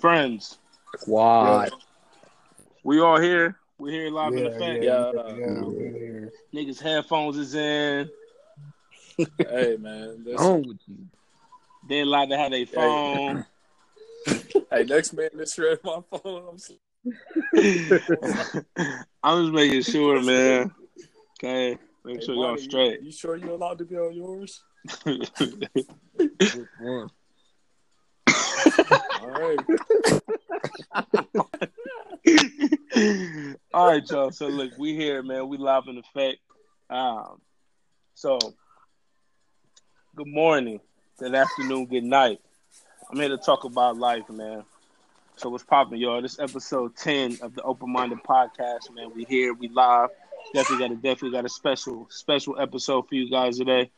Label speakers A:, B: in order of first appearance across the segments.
A: friends.
B: Quad.
A: We all here. We here live in
C: Yeah,
A: effect.
C: yeah,
B: Yeah.
C: yeah, we're.
A: Niggas headphones is in.
D: hey man, this,
B: On with you.
A: They allowed to have their phone.
D: hey, next man that shred my phone. I'm s-
A: I'm just making sure, man. Okay, make
D: Hey,
A: sure y'all straight.
D: You, you sure you're allowed to be on yours?
B: One.
D: All right.
A: All right, y'all. So look, we here, man. We live in effect. Um, so good morning, good afternoon, good night. I'm here to talk about life, man. So what's popping, y'all? This episode 10 of the Open Minded Podcast, man. We here, we live. Definitely got a definitely got a special, special episode for you guys today.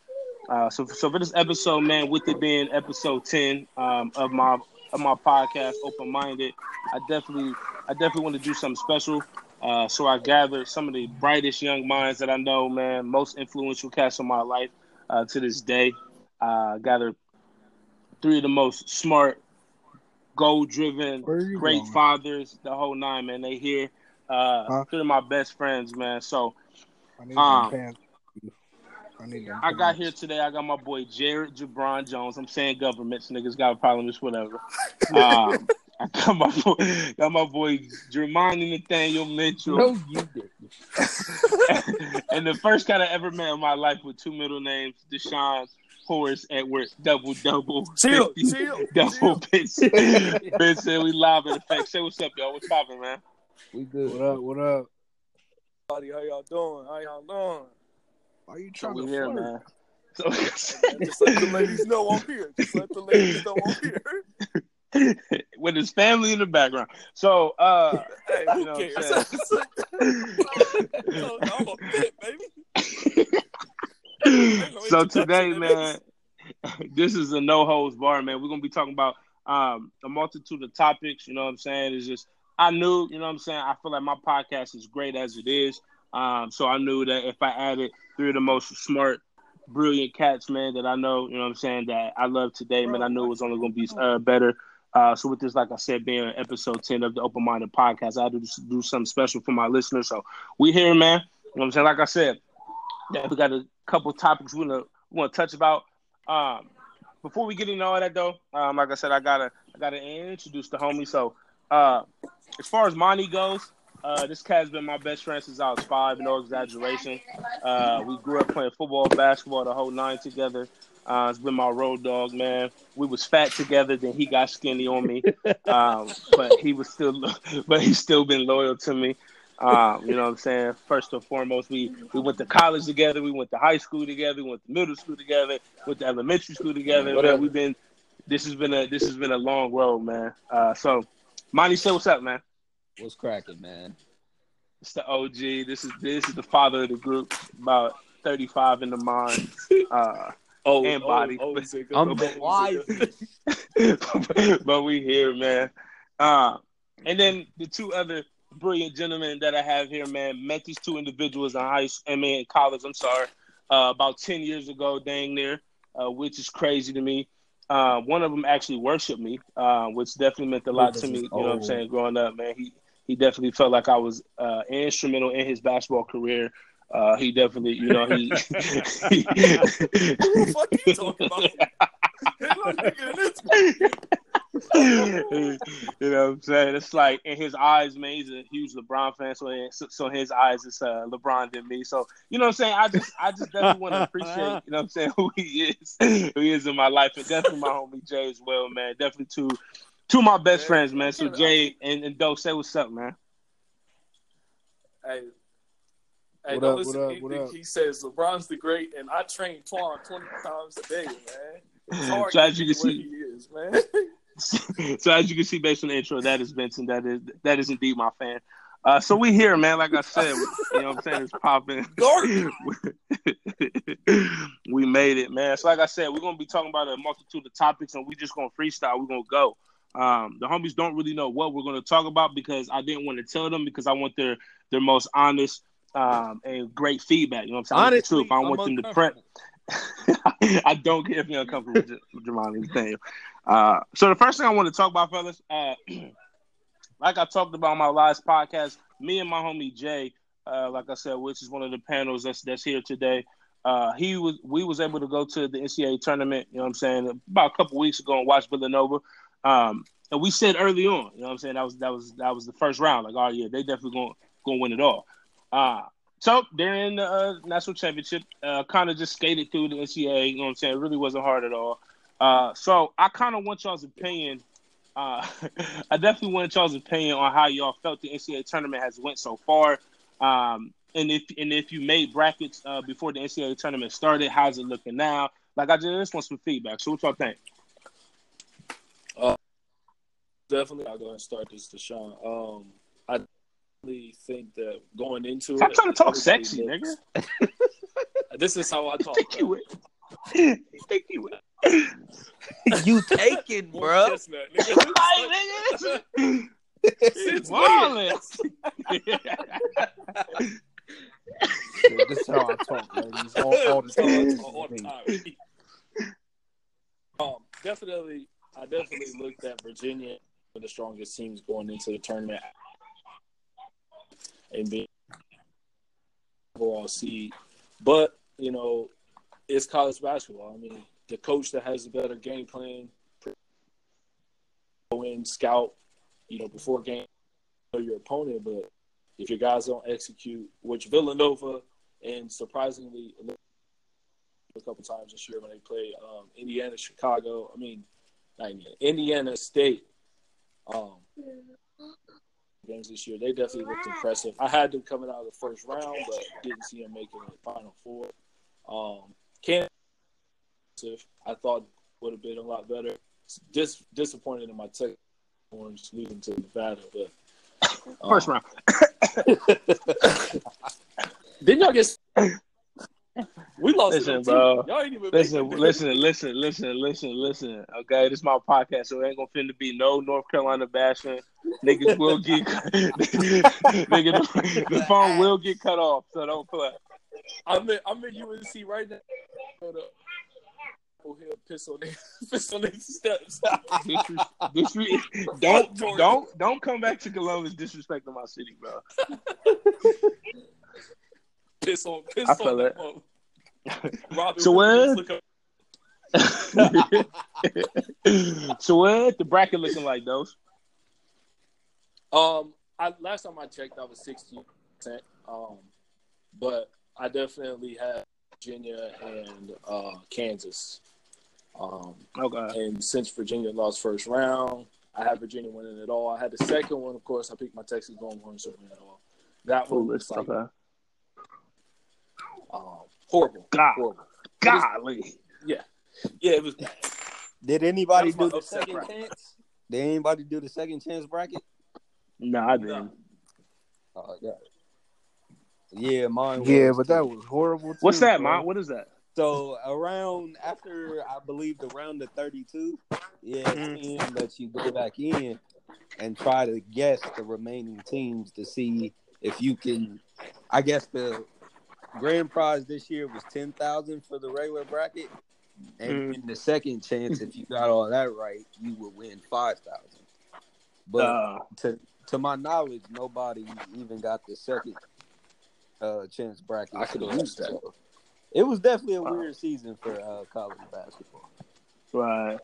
A: Uh, so, so for this episode, man, with it being episode 10 um, of my of my podcast, Open Minded, I definitely I definitely want to do something special. Uh, so I gathered some of the brightest young minds that I know, man, most influential cats in my life uh, to this day. Uh, gathered three of the most smart, goal-driven,
C: Where are you
A: great
C: going?
A: fathers, the whole nine, man. They here. Uh,
C: Huh?
A: Three of my best friends, man. So Um.
C: I.
A: I got here today. I got my boy Jared Jabron Jones. I'm saying governments, niggas got a problem, just whatever. Um, I got my boy, got my boy Jermani Nathaniel Mitchell.
B: No, you didn't.
A: and the first guy I ever met in my life with two middle names, Deshaun Horace Edward, double double,
D: Chill,
A: 50,
D: chill,
A: double
D: chill.
A: bitch. Ben said we live in effect. Say what's up, y'all. What's poppin', man?
B: We good.
C: What up? What up?
D: Buddy, how y'all doing? How y'all doing?
C: Why you trying
A: we
C: to
A: here,
C: flirt?
A: man. So
D: just let the ladies know I'm here. Just let the ladies know I'm here.
A: with his family in the background. So, uh,
D: Hey,
A: You
D: who
A: know
D: cares?
A: what I'm
D: I'm a fit, baby.
A: so today, man, this is a no holds bar, man. We're gonna be talking about um a multitude of topics. You know what I'm saying? It's just I knew, you know what I'm saying. I feel like my podcast is great as it is. Um, so I knew that if I added three of the most smart, brilliant cats, man, that I know, you know what I'm saying, that I love today, man, I knew it was only gonna be uh, better. Uh, so with this, like I said, being episode 10 of the Open Minded Podcast, I had to just do something special for my listeners. So we here, man. You know what I'm saying? Like I said, we got a couple topics we wanna wanna touch about. Um, before we get into all that though, um, like I said, I gotta I gotta introduce the homie. So uh, as far as Monty goes, uh, this cat's been my best friend since I was five, no exaggeration. Uh, we grew up playing football, basketball, the whole nine together. Uh, it's been my road dog, man. We was fat together, then he got skinny on me, um, but he was still, but he's still been loyal to me. Um, you know what I'm saying? First and foremost, we we went to college together, we went to high school together, we went to middle school together, went to elementary school together.
D: Whatever.
A: Man, we've been this has been a this has been a long road, man. Uh, so, Monty, say what's up, man.
B: What's cracking, man?
A: It's the OG. This is this is the father of the group. About 35 in the mind. Uh,
D: Oh,
A: And
D: oh,
A: body.
D: oh, Zigga.
B: I'm
D: Oh,
B: the wise.
A: But we here, man. Uh, and then the two other brilliant gentlemen that I have here, man, met these two individuals in high I mean in college, I'm sorry, uh, about 10 years ago, dang near, uh, which is crazy to me. Uh, one of them actually worshiped me, uh, which definitely meant a lot to me. You know what I'm
B: Oh.
A: saying? Growing up, man, he he definitely felt like I was uh, instrumental in his basketball career. Uh, he definitely, you know, he.
D: Who the fuck you talking about? Hey, look, nigga, this-
A: you know what I'm saying? It's like in his eyes, man, he's a huge LeBron fan, so in, so, so in his eyes, it's uh, LeBron than me. So you know what I'm saying? I just I just definitely want to appreciate, you know what I'm saying, who he is, who he is in my life, and definitely my homie Jay as well, man. Definitely two two of my best
D: Yeah,
A: friends, man. So
D: I
A: Jay and, and Doe, say what's up, man.
D: Hey, hey,
C: What
D: don't
C: up,
D: listen.
C: what up,
D: he,
C: what
D: he-
C: up?
D: he says LeBron's the great, and I train Twan 20 times a day, man. It's hard
A: So
D: to
A: as you can see-
D: he is, man.
A: so as you can see based on the intro, that is Vincent. That is that is indeed my fan. Uh, so we here, man. Like I said, you know what I'm saying? It's popping. We made it, man. So like I said, we're gonna be talking about a multitude of topics, and we just gonna freestyle. We're gonna go. Um, the homies don't really know what we're gonna talk about because I didn't want to tell them because I want their their most honest um, and great feedback. You know what I'm saying? I want the truth. I want them to prep. I don't care if you're uncomfortable with, J- with Uh, so the first thing I want to talk about, fellas, uh, like I talked about on my last podcast, me and my homie Jay, uh, like I said, which is one of the panels that's that's here today. Uh, he was we was able to go to the NCAA tournament, you know what I'm saying, about a couple weeks ago and watch Villanova. Um, and we said early on, you know what I'm saying, that was that was that was the first round. Like, oh yeah, they definitely gonna gonna win it all. Uh so they're in the uh, national championship, uh, kind of just skated through the NCAA, you know what I'm saying? It really wasn't hard at all. Uh, so I kind of want y'all's opinion. Uh, I definitely want y'all's opinion on how y'all felt the NCAA tournament has went so far. Um, and if and if you made brackets uh, before the NCAA tournament started, how's it looking now? Like I just want some feedback. So what y'all think?
D: Definitely, I'll go ahead and start this, Deshaun. Um, I really think that going into it.
A: Stop
D: it,
A: trying to talk sexy,
D: looks-
A: nigga.
D: This is how I talk.
A: Think you
D: bro.
A: would. Think you would.
B: you taking, bro?
D: chestnut, nigga.
A: Nigga,
D: It's
A: Violence.
C: Yeah, this is how I talk, ladies. All, all the time.
D: all the time. Um, definitely, I definitely looked at Virginia for the strongest teams going into the tournament and being overall seed. But you know, it's college basketball. I mean, the coach that has a better game plan, go in, scout, you know, before game, know your opponent. But if your guys don't execute, which Villanova and surprisingly a couple times this year when they played um, Indiana, Chicago. I mean, not Indiana, Indiana State. Um, games this year, they definitely looked impressive. I had them coming out of the first round, but didn't see them making the final four. Um, Kansas, I thought would have been a lot better. Dis- disappointed in my tech orange losing to Nevada, but um,
A: First round.
D: Didn't y'all get? We lost.
A: Listen, bro.
D: Y'all ain't even
A: Listen, listen, listen, listen, listen, listen. Okay, this is my podcast, so it ain't gonna finna be no North Carolina bashing. Niggas will get, nigga, the, the phone will get cut off, so don't play.
D: I'm in, I'm in UNC right now. Hold up. Oh, he'll piss on their, piss on their steps.
A: Disres- disre- don't, don't, don't come back to Columbus disrespecting my city, bro.
D: Piss on, piss
A: I
D: on
A: feel it.
D: Robin
A: So what? so what the bracket looking like, those?
D: Um, I last time I checked, I was sixteen percent. Um, but I definitely had Virginia and uh, Kansas. Um,
A: Okay.
D: and since Virginia lost first round, I had Virginia winning it all. I had the second one, of course. I picked my Texas Longhorns to win it all. That one
A: Foolish.
D: was like
A: Okay.
D: Um, horrible.
A: God.
D: Horrible.
A: Golly.
D: Yeah, yeah, it was bad.
B: Did anybody do the second
D: bracket.
B: chance? Did anybody do the second chance bracket?
A: No, I didn't.
B: Oh yeah. Yeah, mine.
C: Yeah,
B: was
C: but that was horrible.
A: What's that,
C: bro.
A: What is that?
B: So around after I believe the round of thirty-two, yeah,
A: Mhm.
B: team lets you go back in and try to guess the remaining teams to see if you can. I guess the grand prize this year was ten thousand for the regular bracket, and in the second chance, if you got all that right, you would win five thousand. But
A: Uh,
B: to to my knowledge, nobody even got the second uh, chance bracket.
D: I could've used that.
B: So, it was definitely a
A: Wow.
B: weird season for uh, college basketball.
A: right.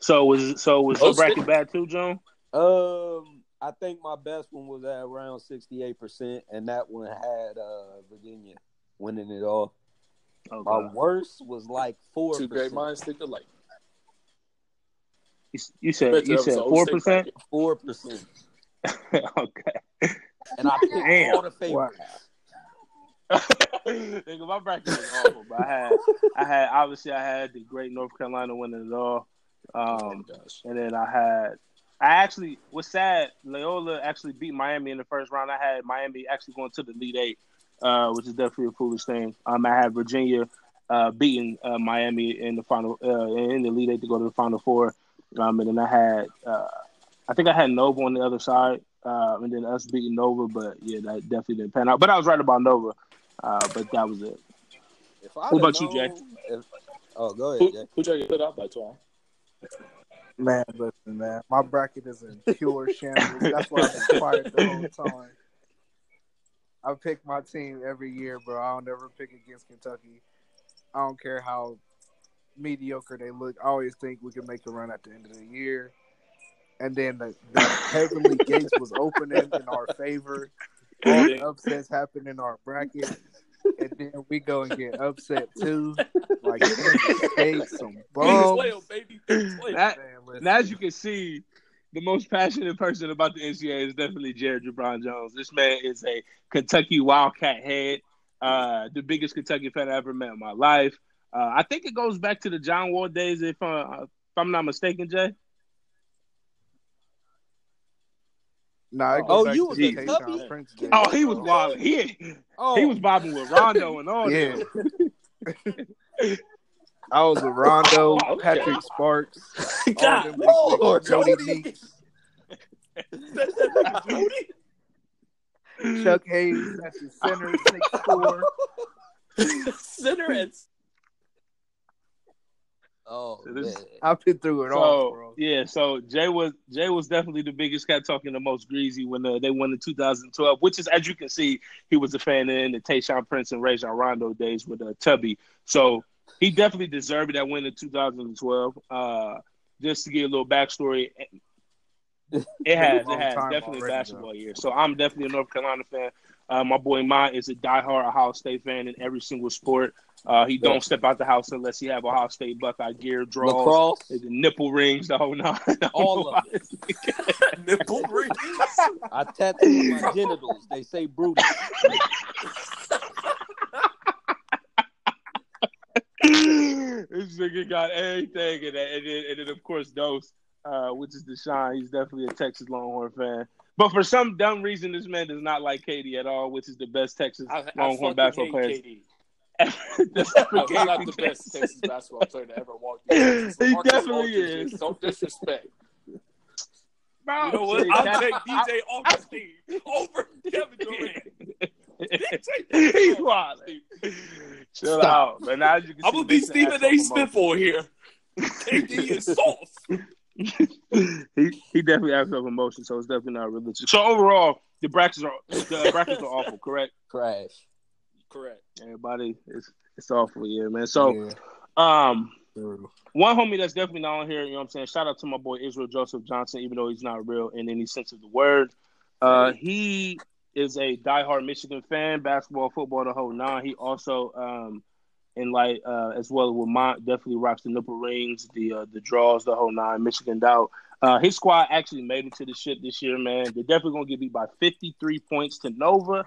A: So was so was your bracket bad too, John?
B: Um, I think my best one was at around sixty eight percent, and that one had uh, Virginia winning it all. My
A: Okay.
B: worst was like four
D: Two great
B: percent.
D: minds think alike.
A: You, you said you said four percent.
B: Four percent,
A: okay.
B: and I picked
A: Damn.
B: all the favorites.
A: Nigga, my bracket was awful, but I had I had obviously I had the great North Carolina winning it all. Um,
D: Gosh.
A: and then I had I actually was sad. Loyola actually beat Miami in the first round. I had Miami actually going to the Elite Eight, uh, which is definitely a foolish thing. Um, I had Virginia uh, beating uh, Miami in the final uh, in the Elite Eight to go to the Final Four. Um, and then I had uh, I think I had Nova on the other side, uh, and then us beating Nova. But yeah, that definitely didn't pan out. But I was right about Nova. Uh, but that was it. What
B: have
A: about you, Jay?
B: If, oh, go ahead,
D: Who,
B: Jay.
D: who you get out by Twan?
C: Man, listen, man. My bracket is in pure shambles. That's why I've been quiet the whole time. I pick my team every year, bro. I don't never pick against Kentucky. I don't care how mediocre they look. I always think we can make a run at the end of the year. And then the, the heavenly gates was opening in our favor. All the upsets happen in our bracket. And then we go and get upset too. Like Kansas State, some
D: Phoenix
C: bums.
D: Whale, baby.
A: That,
C: Man,
A: and as you can see, the most passionate person about the NCAA is definitely Jared Jabron Jones. This man is a Kentucky Wildcat head, uh, the biggest Kentucky fan I ever met in my life. Uh, I think it goes back to the John Wall days, if, uh, if I'm not mistaken, Jay.
C: Nah, it
B: Oh,
C: back
B: you
C: to
B: was
C: the
A: a
C: Tayshaun Prince days,
A: Oh, he was
C: bro.
A: wild. He
B: Oh,
A: he was bobbing with Rondo and all
C: Yeah.
A: that.
C: I was with Rondo,
D: Oh, okay.
C: Patrick Sparks, all
D: God, oh,
C: them
B: Lord,
C: Jody
B: Jody.
C: Meeks,
D: That's that nigga Jody.
C: Chuck Hayes, that's his center, six four.
D: Center and
B: oh
A: So this-
C: I've been through it all, bro.
A: yeah, so Jay was Jay was definitely the biggest cat talking the most greasy when uh, they won in 2012, which is as you can see, he was a fan in the Tayshaun Prince and Rajon Rondo days with uh, Tubby. So he definitely deserved that win in 2012. Uh, just to give a little backstory, it has it has definitely
C: already,
A: basketball year. So I'm definitely a North Carolina fan. Uh, my boy Mine is a diehard Ohio State fan in every single sport. Uh, he don't step out the house unless he have Ohio State Buckeye gear, draws,
B: Lacrosse.
A: the nipple rings, the whole nine.
B: All of it.
D: nipple rings.
B: I tattooed my genitals. They say Brutus.
A: this nigga got everything, and then, and then, and then of course Dose, uh, which is Deshaun. He's definitely a Texas Longhorn fan. But for some dumb reason, this man does not like KD at all, which is the best Texas
D: I, I
A: Longhorn
D: fucking
A: basketball
D: hate
A: player.
D: KD.
A: Ever
D: he's not the best Texas basketball player to ever walk. the
A: He definitely
D: Aldridge
A: is.
D: Don't disrespect.
A: Bro,
D: You know what? I'll take DJ Augustin over Kevin Durant.
A: He's wild. Chill out, man. Now you can
D: I'm
A: see
D: gonna be Stephen A. Smith for here. KD is sauce.
A: he he definitely has some emotion, so it's definitely not religious. So overall, the brackets are the brackets are awful, correct?
B: Crash.
D: Correct.
A: Everybody, it's it's awful, yeah, man. So
C: Yeah,
A: um,
C: true.
A: one homie that's definitely not on here, you know what I'm saying? Shout out to my boy Israel Joseph Johnson, even though he's not real in any sense of the word. Uh, he is a diehard Michigan fan, basketball, football, the whole nine. He also um in like uh as well with Mont definitely rocks the nipple rings, the uh, the draws, the whole nine, Michigan doubt. Uh, his squad actually made it to the shit this year, man. They're definitely gonna get beat by 53 points to Nova,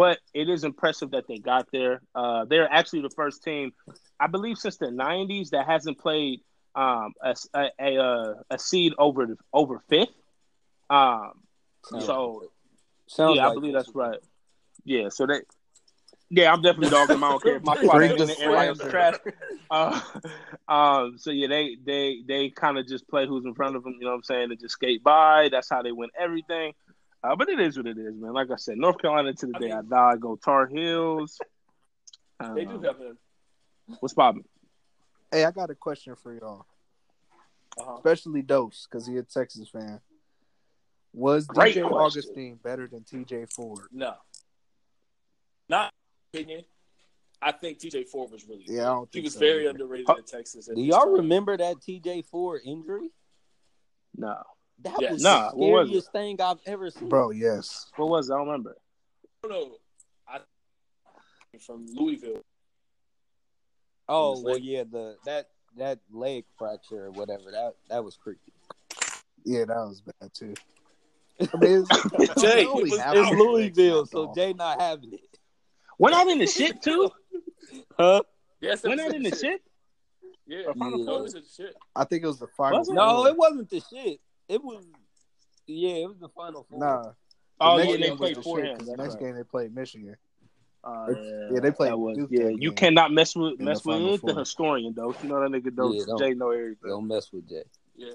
A: but it is impressive that they got there. Uh, they're actually the first team, I believe, since the 90s that hasn't played um, a, a, a, uh, a seed over over fifth. Um,
B: Sounds
A: so
B: good. Sounds
A: yeah, I believe that's right. Yeah, so they. Yeah, I'm definitely dogging them. I don't care my squad
C: Bring
A: ain't in
C: the
A: the is trash. Uh, um, so yeah, they they they kind of just play who's in front of them. You know what I'm saying? And just skate by. That's how they win everything. Uh, but it is what it is, man. Like I said, North Carolina to the
D: I
A: day
D: mean-
A: I die. Go Tar Heels.
D: They do
A: Um,
D: have him.
A: What's poppin'?
C: Hey, I got a question for y'all,
D: Uh-huh.
C: especially Dose, because he's a Texas fan. Was
A: Great
C: DJ
A: question.
C: Augustine better than TJ Ford?
D: No. Not opinion. I think TJ Ford was really good.
C: Yeah, I don't
D: He
C: think
D: was
C: so
D: very
C: either.
D: underrated
A: Huh?
D: in Texas.
B: Do y'all
D: time.
B: remember that TJ Ford injury?
A: No.
B: That
D: Yes.
B: was
A: Nah,
B: the
A: what was
B: thing I've ever seen.
C: Bro, yes.
A: What was it? I don't remember.
D: I don't know. I from Louisville.
B: Oh well,
D: leg.
B: yeah, the that that leg fracture or whatever that that was creepy.
C: Yeah, that was bad too. I mean, it's,
D: Jay,
C: it
D: was-
B: It's
C: of the leg
B: Louisville, so. Jay not having it,
A: We're not in the shit too.
B: huh?
D: Yes,
A: We're not in the shit.
D: Yeah,
A: Or Final
B: Yeah.
D: it
A: Four?
D: was a shit.
C: I think it was the final.
B: No, it wasn't the shit. It was, yeah, it was the final four.
C: Nah. The
A: Oh
C: next
A: yeah,
C: game
A: they
C: was
A: played
C: the
A: for
C: shit, the next
A: right.
C: game they played Michigan.
A: Uh,
C: Yeah, they played
A: was,
C: Duke
A: yeah.
C: that
A: You cannot mess with mess
C: Final
A: with the
C: Four.
A: historian though. You know that nigga though.
B: Yeah, don't-
A: Jay know everything.
B: Don't mess with Jay,
D: Yeah.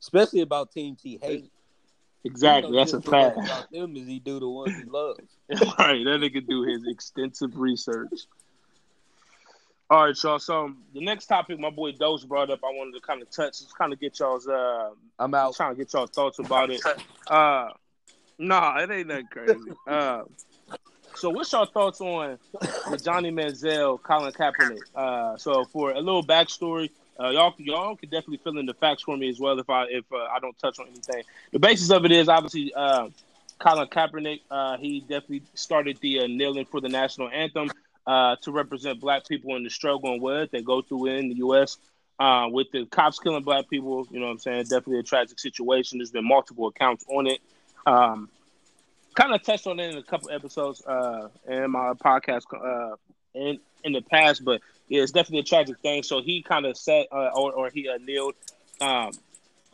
B: especially about teams he hates.
A: Exactly,
B: He know
A: that's a
B: just as much
A: fact.
B: About them is he do the ones he loves.
A: right, that nigga do his extensive research. All right, y'all. So the next topic my boy Dose brought up, I wanted to kind of touch, just kind of get y'all's. Uh,
B: I'm out.
A: trying to get y'all thoughts about it. Uh, nah, it ain't that crazy. Uh, so what's your thoughts on the Johnny Manziel, Colin Kaepernick? Uh, so for a little backstory, uh, y'all y'all can definitely fill in the facts for me as well if I if uh, I don't touch on anything. The basis of it is obviously uh, Colin Kaepernick. Uh, he definitely started the uh, kneeling for the national anthem uh, to represent Black people in the struggle and what they go through in the U.S. Uh, with the cops killing Black people. You know what I'm saying? Definitely a tragic situation. There's been multiple accounts on it. Um, kind of touched on it in a couple episodes uh, in my podcast uh, in in the past, but yeah, it's definitely a tragic thing. So he kind of set uh, or or he uh, kneeled um,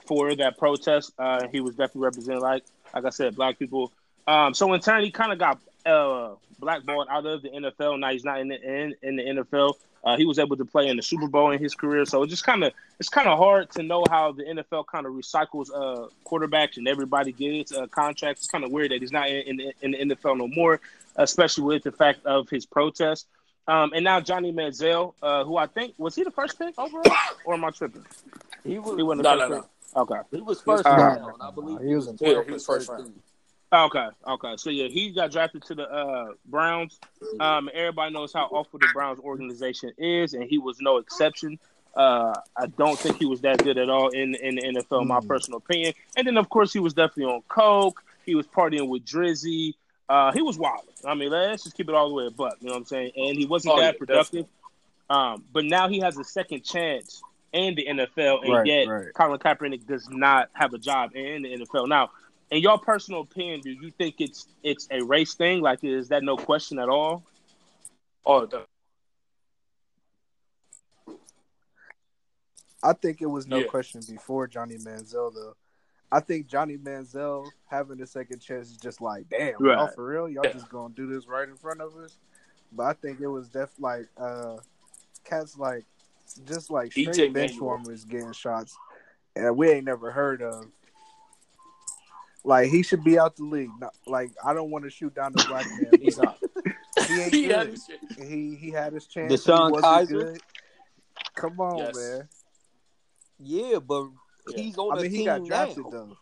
A: for that protest. He was definitely representing like like I said, black people. Um, so in turn, he kind of got uh, blackballed out of the NFL. Now he's not in the in, in the NFL. Uh, he was able to play in the Super Bowl in his career, so it just kind of it's kind of hard to know how the NFL kind of recycles uh, quarterbacks and everybody gets uh, contracts. It's kind of weird that he's not in, in, in, the NFL no more, especially with the fact of his protest. Um, and now Johnny Manziel, uh, who I think was he the first pick overall, or am I tripping?
B: He was.
A: He wasn't
D: No,
A: the
D: no,
A: first
D: no.
A: pick. Okay.
B: He was first
A: Uh,
B: round. I believe
C: he was in
D: Yeah, he was first round.
B: 13.
A: Okay, okay. So yeah, he got drafted to the uh, Browns. Um, everybody knows how awful the Browns organization is, and he was no exception. Uh, I don't think he was that good at all in in the NFL, in my
C: Mm.
A: personal opinion. And then of course he was definitely on coke. He was partying with Drizzy. Uh, he was wild. I mean, let's just keep it all the way a buck. You know what I'm saying? And he wasn't
D: Oh,
A: that
D: yeah,
A: productive. Um, but now he has a second chance in the NFL, and
C: Right,
A: yet
C: right.
A: Colin Kaepernick does not have a job in the NFL. Now, in your personal opinion, do you think it's it's a race thing? Like, is that no question at all?
D: Oh, the,
C: I think it was no
D: Yeah.
C: question before Johnny Manziel though. I think Johnny Manziel having a second chance is just like, damn,
A: Right.
C: y'all for real? Y'all
D: Yeah.
C: just gonna do this right in front of us? But I think it was def like uh cats like just like straight bench warmers getting shots and we ain't never heard of. Like he should be out the league. Not, like I don't want to shoot down the black man.
D: he's not.
C: He ain't
D: He had
C: good.
D: his.
C: He he had his chance.
B: Deshaun
C: he wasn't
B: Kaiser?
C: good. Come on,
D: Yes.
C: man.
B: Yeah, but
D: Yeah.
B: he's on
C: I mean,
B: a
C: he got drafted
B: now.
C: though,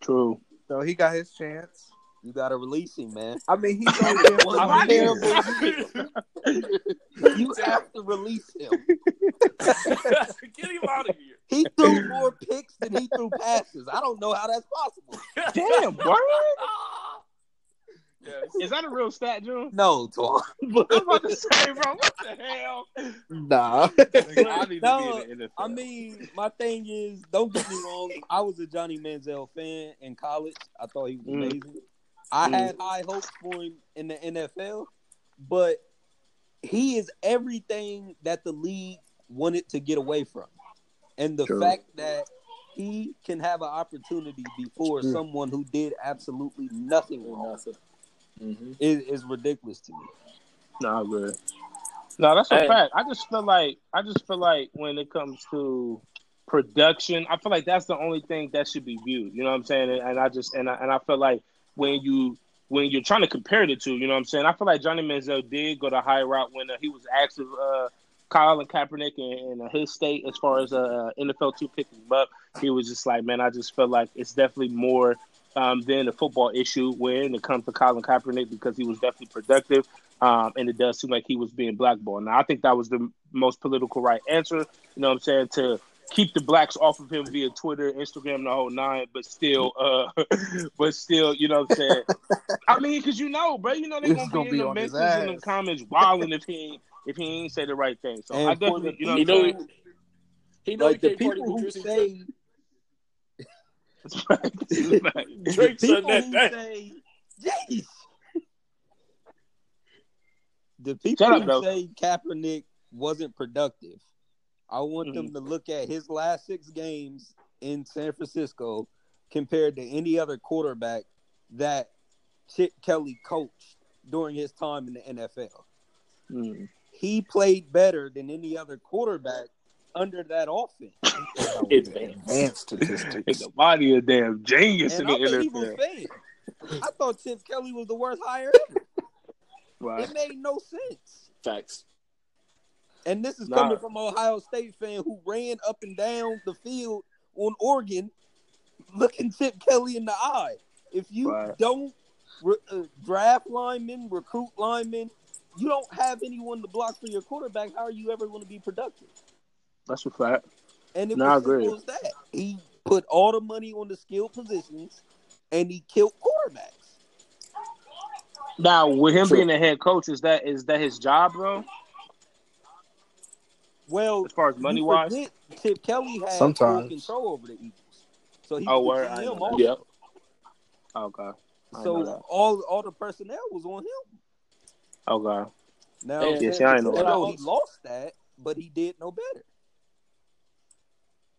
A: True.
C: so he got his chance.
B: You got to release him, man.
C: I mean, he's only been
B: One
C: one year.
B: terrible You have to release him.
D: Get him out of here.
B: He threw more picks than he threw passes. I don't know how that's possible.
A: Damn, what?
D: Yes.
A: Is that a real stat, June?
B: No, Twan.
A: I'm about to say, bro, what the hell?
C: Nah.
A: I
B: No,
A: be in the NFL.
B: I mean, my thing is, don't get me wrong. I was a Johnny Manziel fan in college. I thought he was
A: Mm.
B: Amazing. I
A: Mm.
B: had high hopes for him in the NFL, but he is everything that the league wanted to get away from. And the
A: True.
B: fact that he can have an opportunity before someone who did absolutely nothing wrong
D: Nothing. Mm-hmm.
B: is, is ridiculous to me.
A: No, I'm good. No, that's a
D: Hey.
A: fact. I just feel like I just feel like when it comes to production, I feel like that's the only thing that should be viewed. You know what I'm saying? And, and I just and I, and I feel like when you when you're trying to compare the two, you know what I'm saying? I feel like Johnny Manziel did go the high route when uh, he was active. Uh, Colin Kaepernick in, in uh, his state, as far as uh, NFL two picking up, he was just like, man, I just felt like it's definitely more um, than a football issue when it comes to Colin Kaepernick because he was definitely productive. Um, and it does seem like he was being blackballed. Now, I think that was the most political right answer. You know what I'm saying? To keep the blacks off of him via Twitter, Instagram, the whole nine. But still, uh, but still, you know what I'm saying? I mean, because you know, bro, you know they're gonna,
C: gonna
A: be in the
C: on his
A: mentions in the comments wilding if he if he ain't say the right thing. So
B: And
A: I
B: for
A: definitely,
B: the
A: you know, what
D: He
A: I'm
D: know he, he know
B: Like
D: he
B: the people who say,
A: It's right. It's right.
D: Drake said
B: people
D: that.
B: who
D: that.
B: say, Jeez. The people
A: Shut up,
B: who
A: though.
B: say Kaepernick wasn't productive, I want them
A: Mhm.
B: to look at his last six games in San Francisco compared to any other quarterback that Chip Kelly coached during his time in the NFL.
A: Mm.
B: He played better than any other quarterback under that offense.
D: Advanced.
C: Advanced statistics.
A: Ain't nobody a damn genius
B: And
A: in
B: I'm
A: the
B: an Eagles
A: NFL.
B: fan. I thought Chip Kelly was the worst hire ever.
A: Right.
B: It made no sense.
D: Facts.
B: And this is
A: Nah.
B: coming from an Ohio State fan who ran up and down the field on Oregon, looking Chip Kelly in the eye. If you
A: Right.
B: don't re- uh, draft linemen, recruit linemen, you don't have anyone to block for your quarterback. How are you ever going to be productive?
A: That's a fact.
B: And it
A: No, I
B: was
A: agree.
B: simple as that. He put all the money on the skill positions, and he killed quarterbacks.
A: Now, with him
D: True.
A: being the head coach, is that is that his job though?
B: Well,
A: As far as money
B: you
A: wise,
B: forget Chip Kelly had full
C: Sometimes.
B: control over the Eagles, so he
A: Oh,
B: was
A: word,
B: on
A: I
B: him
A: know
D: Yep.
A: okay, I
B: So all all the personnel was on him.
A: okay.
B: Now,
D: And-
A: Yeah, see, I know
B: you
A: that.
B: he lost that, but he did no better.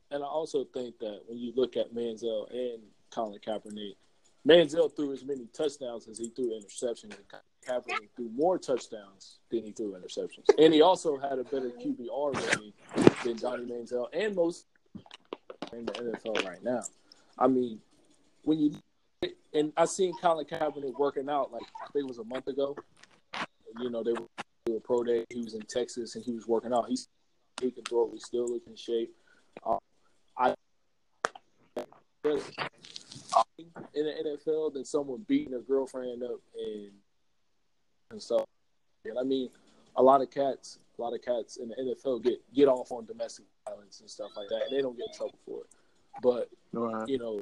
D: And I also think that when you look at Manziel and Colin Kaepernick, Manziel threw as many touchdowns as he threw interceptions, and Colin Kaepernick threw more touchdowns than he threw interceptions. And he also had a better QBR rating than Johnny Manziel and most in the NFL right now. I mean, when you and I seen Colin Kaepernick working out like I think it was a month ago. You know, they were doing a pro day. He was in Texas and he was working out. He's he can throw. He still looking in shape. Um, I in the NFL than someone beating a girlfriend up and and stuff. And I mean, a lot of cats, a lot of cats in the NFL get get off on domestic violence and stuff like that, and they don't get in trouble for it. But
A: Right.
D: you know,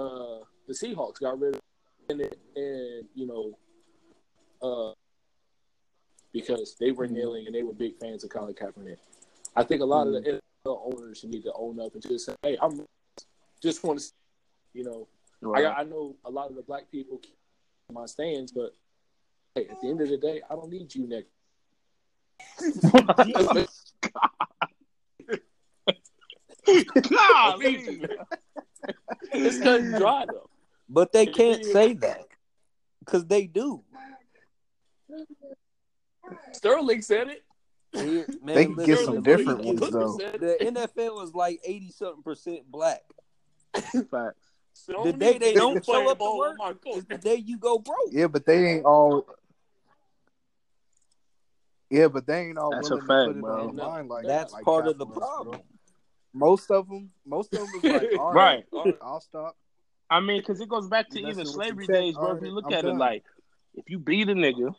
D: uh, the Seahawks got rid of and, and you know, uh, because they were kneeling and they were big fans of Colin Kaepernick. I think a lot of the NFL owners need to own up and just say, "Hey, I'm just want to, you know, I,
A: Right.
D: got, I know a lot of the black people my stands, but hey, at the end of the day, I don't need you next."
A: Golly.
D: it's cut and dry though.
B: But they can't say that because they do.
D: Sterling said it.
B: Here- man,
C: They can get some different ones, though.
B: The NFL is like eighty something percent black.
A: Facts.
B: The day they don't show up to work is the day you go broke.
C: Yeah, but they ain't all. Yeah, but they ain't all
A: That's a
C: willing
A: fact,
C: to put it
A: bro.
C: online like
B: That's
C: like
B: part of the
C: capitalists, bro.
B: problem.
C: Most of them, most of them is like, all
A: Right.
C: right, all right, I'll stop.
A: I mean, because it goes back to
C: You
A: even slavery days, bro. If you look
C: I'm
A: at it, like if you beat a nigga,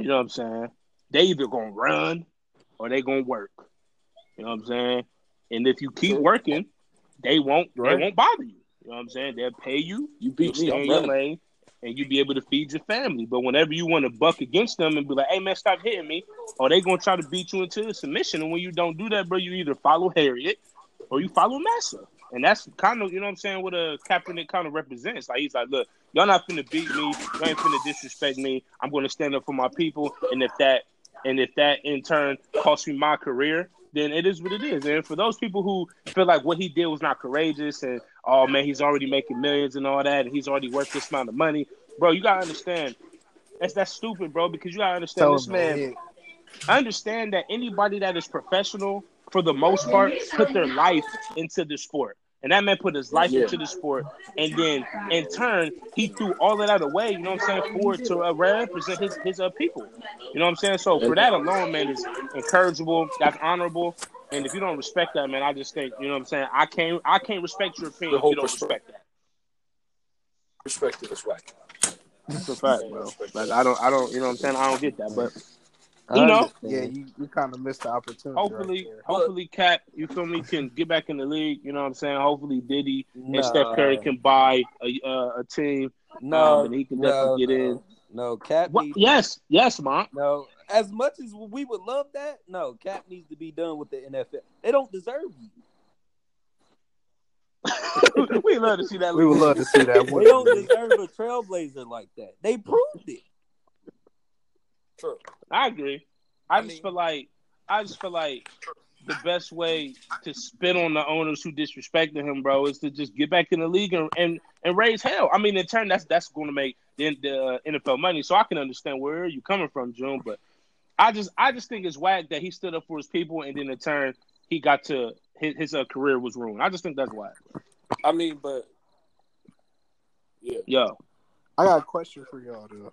A: you know what I'm saying? They either gonna run or they gonna work. You know what I'm saying? And if you keep working, they won't
C: Right.
A: they won't bother you. You know what I'm saying? They'll pay you,
D: You
A: you
D: beat me.
A: stay in your lane, and you be able to feed your family. But whenever you want to buck against them and be like, "Hey man, stop hitting me," or they gonna try to beat you into submission, and when you don't do that, bro, you either follow Harriet or you follow Massa. And that's kind of, you know what I'm saying, what a Kaepernick kind of represents. Like, he's like, look, y'all not finna beat me. Y'all ain't finna disrespect me. I'm going to stand up for my people. And if that, and if that in turn costs me my career, then it is what it is. And for those people who feel like what he did was not courageous and, oh man, he's already making millions and all that, and he's already worth this amount of money, bro, you got to understand. That's, that's stupid, bro, because you got to understand
C: Tell
A: this man.
C: man.
A: I understand that anybody that is professional, for the most part, put their life into the sport. And that man put his life
D: Yeah.
A: into the sport. And then, in turn, he threw all of that away, you know what I'm saying, for to uh, represent his, his uh, people. You know what I'm saying? So, for that alone, man, is encourageable. That's honorable. And if you don't respect that, man, I just think, you know what I'm saying, I can't I can't respect your opinion
D: The
A: if
D: whole
A: you don't
D: perspective.
A: respect that.
D: Respect it is right.
A: That's a fact, bro. Like, I don't, I don't, you know what I'm saying? I don't get that. But You know?
C: Yeah, you, you kind of missed the opportunity.
A: hopefully,
C: right
A: hopefully, Cat, you feel me, can get back in the league. You know what I'm saying? Hopefully, Diddy
B: no,
A: and Steph Curry can buy a uh, a team.
B: no,
A: um, and he can
B: no,
A: definitely get
B: no,
A: in.
B: No,
A: Kap
B: needs-
A: Yes, yes, mom.
B: No, as much as we would love that, no, Kap needs to be done with the NFL. They don't deserve you.
A: we love to see that.
C: We would love to see that.
B: They don't deserve a trailblazer like that. They proved it.
D: True.
A: I agree. I,
D: I
A: just
D: mean-
A: feel like I just feel like the best way to spit on the owners who disrespected him, bro, is to just get back in the league and and, and raise hell. I mean, in turn, that's that's going to make the, the uh, NFL money. So I can understand where you're coming from, June. But I just I just think it's whack that he stood up for his people, and then in turn he got to his, his uh, career was ruined. I just think that's whack.
D: I mean, but yeah,
A: Yo,
C: I got a question for y'all though.